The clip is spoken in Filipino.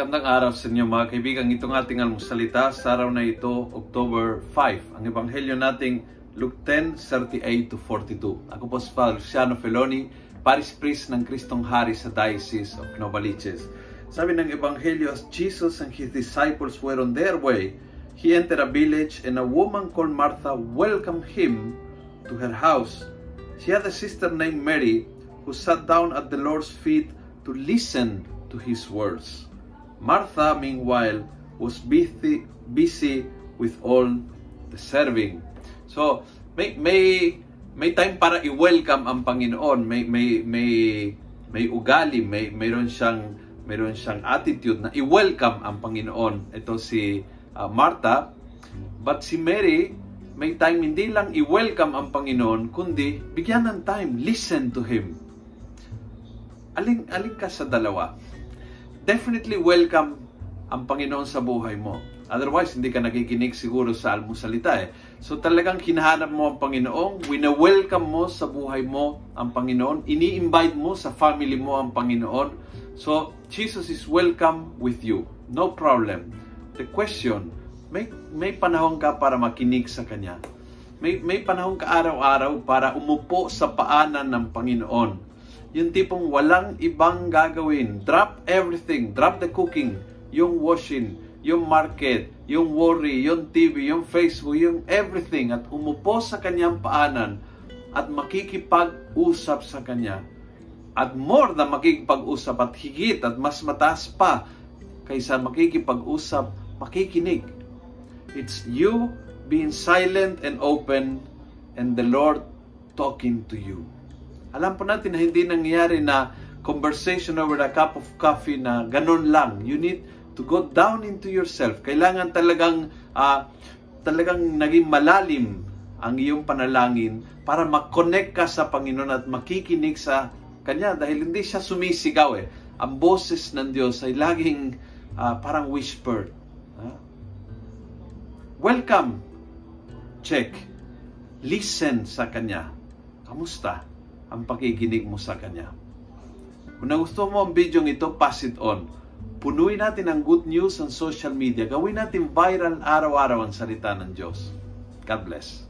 Magandang araw sa inyo mga kaibigan. Itong ating almusalita sa araw na ito, October 5. Ang ebanghelyo nating Luke 10, 38 to 42. Ako po si Father Luciano Feloni, Paris Priest ng Kristong Hari sa Diocese of Novaliches. Sabi ng ebanghelyo, as Jesus and his disciples were on their way, he entered a village and a woman called Martha welcomed him to her house. She had a sister named Mary who sat down at the Lord's feet to listen to his words. Martha, meanwhile, was busy, busy with all the serving. So, may may may time para i-welcome ang Panginoon. May may may may ugali, may mayroon siyang mayroon siyang attitude na i-welcome ang Panginoon. Ito si uh, Martha. But si Mary, may time hindi lang i-welcome ang Panginoon, kundi bigyan ng time, listen to Him. Alin, alin ka sa dalawa? Definitely welcome ang Panginoon sa buhay mo. Otherwise, hindi ka nakikinig siguro sa almusalita eh. So talagang hinahanap mo ang Panginoon, wina-welcome mo sa buhay mo ang Panginoon, ini-invite mo sa family mo ang Panginoon. So, Jesus is welcome with you. No problem. The question, may, may panahon ka para makinig sa Kanya. May, may panahon ka araw-araw para umupo sa paanan ng Panginoon yung tipong walang ibang gagawin. Drop everything. Drop the cooking, yung washing, yung market, yung worry, yung TV, yung Facebook, yung everything at umupo sa kanyang paanan at makikipag-usap sa kanya. At more than makikipag-usap at higit at mas mataas pa kaysa makikipag-usap, makikinig. It's you being silent and open and the Lord talking to you. Alam po natin na hindi nangyayari na conversation over a cup of coffee na ganun lang. You need to go down into yourself. Kailangan talagang uh, talagang naging malalim ang iyong panalangin para mag-connect ka sa Panginoon at makikinig sa Kanya dahil hindi siya sumisigaw eh. Ang boses ng Diyos ay laging uh, parang whisper. Uh, welcome. Check. Listen sa Kanya. Kamusta? Ang pakikinig mo sa Kanya. Kung nagustuhan mo ang video ito, pass it on. Punuin natin ang good news sa social media. Gawin natin viral araw-araw ang salita ng Diyos. God bless.